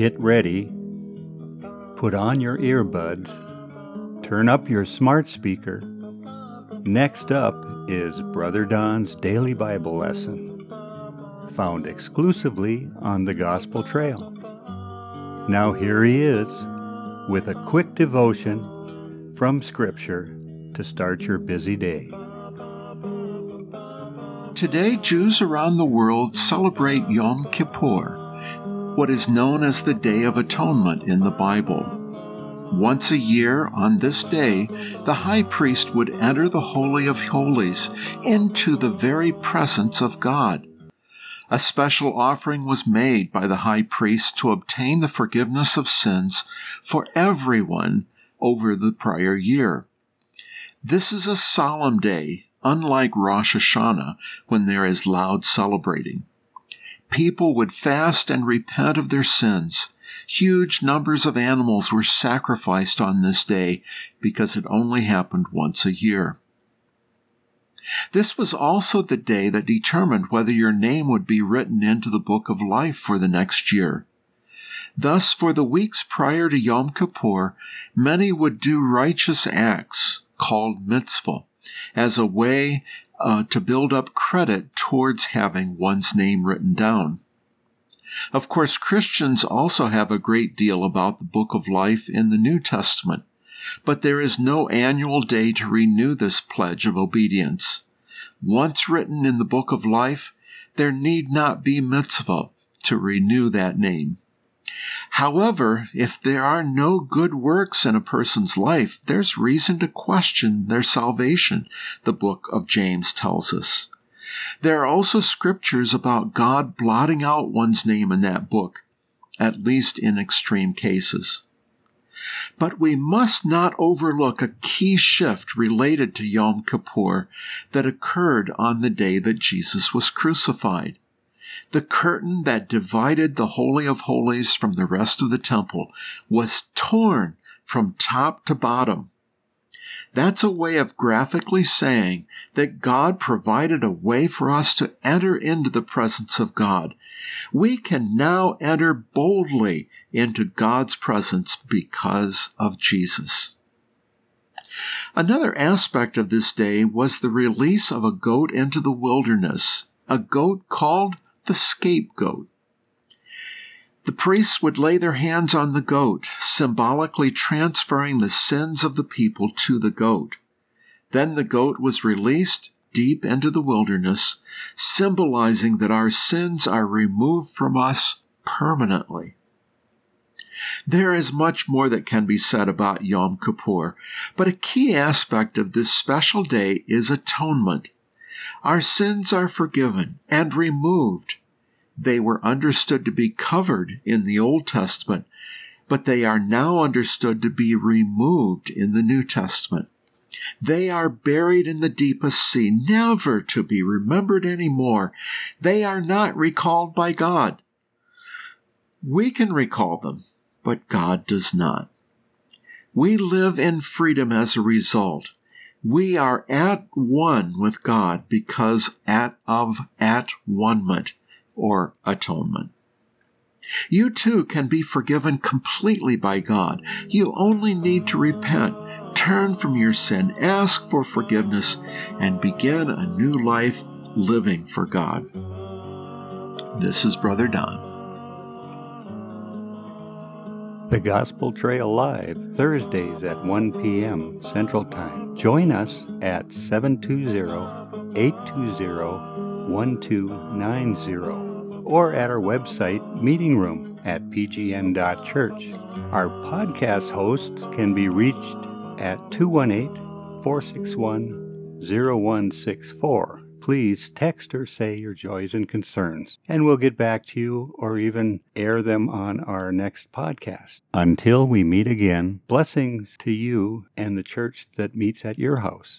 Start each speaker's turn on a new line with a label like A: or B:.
A: Get ready, put on your earbuds, turn up your smart speaker. Next up is Brother Don's Daily Bible Lesson, found exclusively on the Gospel Trail. Now here he is with a quick devotion from Scripture to start your busy day.
B: Today, Jews around the world celebrate Yom Kippur, what is known as the Day of Atonement in the Bible. Once a year, on this day, the high priest would enter the Holy of Holies into the very presence of God. A special offering was made by the high priest to obtain the forgiveness of sins for everyone over the prior year. This is a solemn day unlike Rosh Hashanah, when there is loud celebrating. People would fast and repent of their sins. Huge numbers of animals were sacrificed on this day because it only happened once a year. This was also the day that determined whether your name would be written into the book of life for the next year. Thus, for the weeks prior to Yom Kippur, many would do righteous acts called mitzvah as a way uh, to build up credit towards having one's name written down. Of course, Christians also have a great deal about the book of life in the New Testament, but there is no annual day to renew this pledge of obedience. Once written in the book of life, there need not be mitzvah to renew that name. However, if there are no good works in a person's life, there's reason to question their salvation, the book of James tells us. There are also scriptures about God blotting out one's name in that book, at least in extreme cases. But we must not overlook a key shift related to Yom Kippur that occurred on the day that Jesus was crucified. The curtain that divided the Holy of Holies from the rest of the temple was torn from top to bottom. That's a way of graphically saying that God provided a way for us to enter into the presence of God. We can now enter boldly into God's presence because of Jesus. Another aspect of this day was the release of a goat into the wilderness, a goat called the scapegoat. The priests would lay their hands on the goat, symbolically transferring the sins of the people to the goat. Then the goat was released deep into the wilderness, symbolizing that our sins are removed from us permanently. There is much more that can be said about Yom Kippur, but a key aspect of this special day is atonement. Our sins are forgiven and removed. They were understood to be covered in the Old Testament, but they are now understood to be removed in the New Testament. They are buried in the deepest sea, never to be remembered any more. They are not recalled by God. We can recall them, but God does not. We live in freedom as a result we are at one with God because at of at one-ment or atonement. You too can be forgiven completely by God. You only need to repent, turn from your sin, ask for forgiveness, and begin a new life living for God. This is Brother Don.
A: The Gospel Trail Live, Thursdays at 1 p.m. Central Time. Join us at 720-820-1290 or at our website meeting room at pgn.church. Our podcast hosts can be reached at 218-461-0164 please text or say your joys and concerns, and we'll get back to you or even air them on our next podcast. Until we meet again, blessings to you and the church that meets at your house.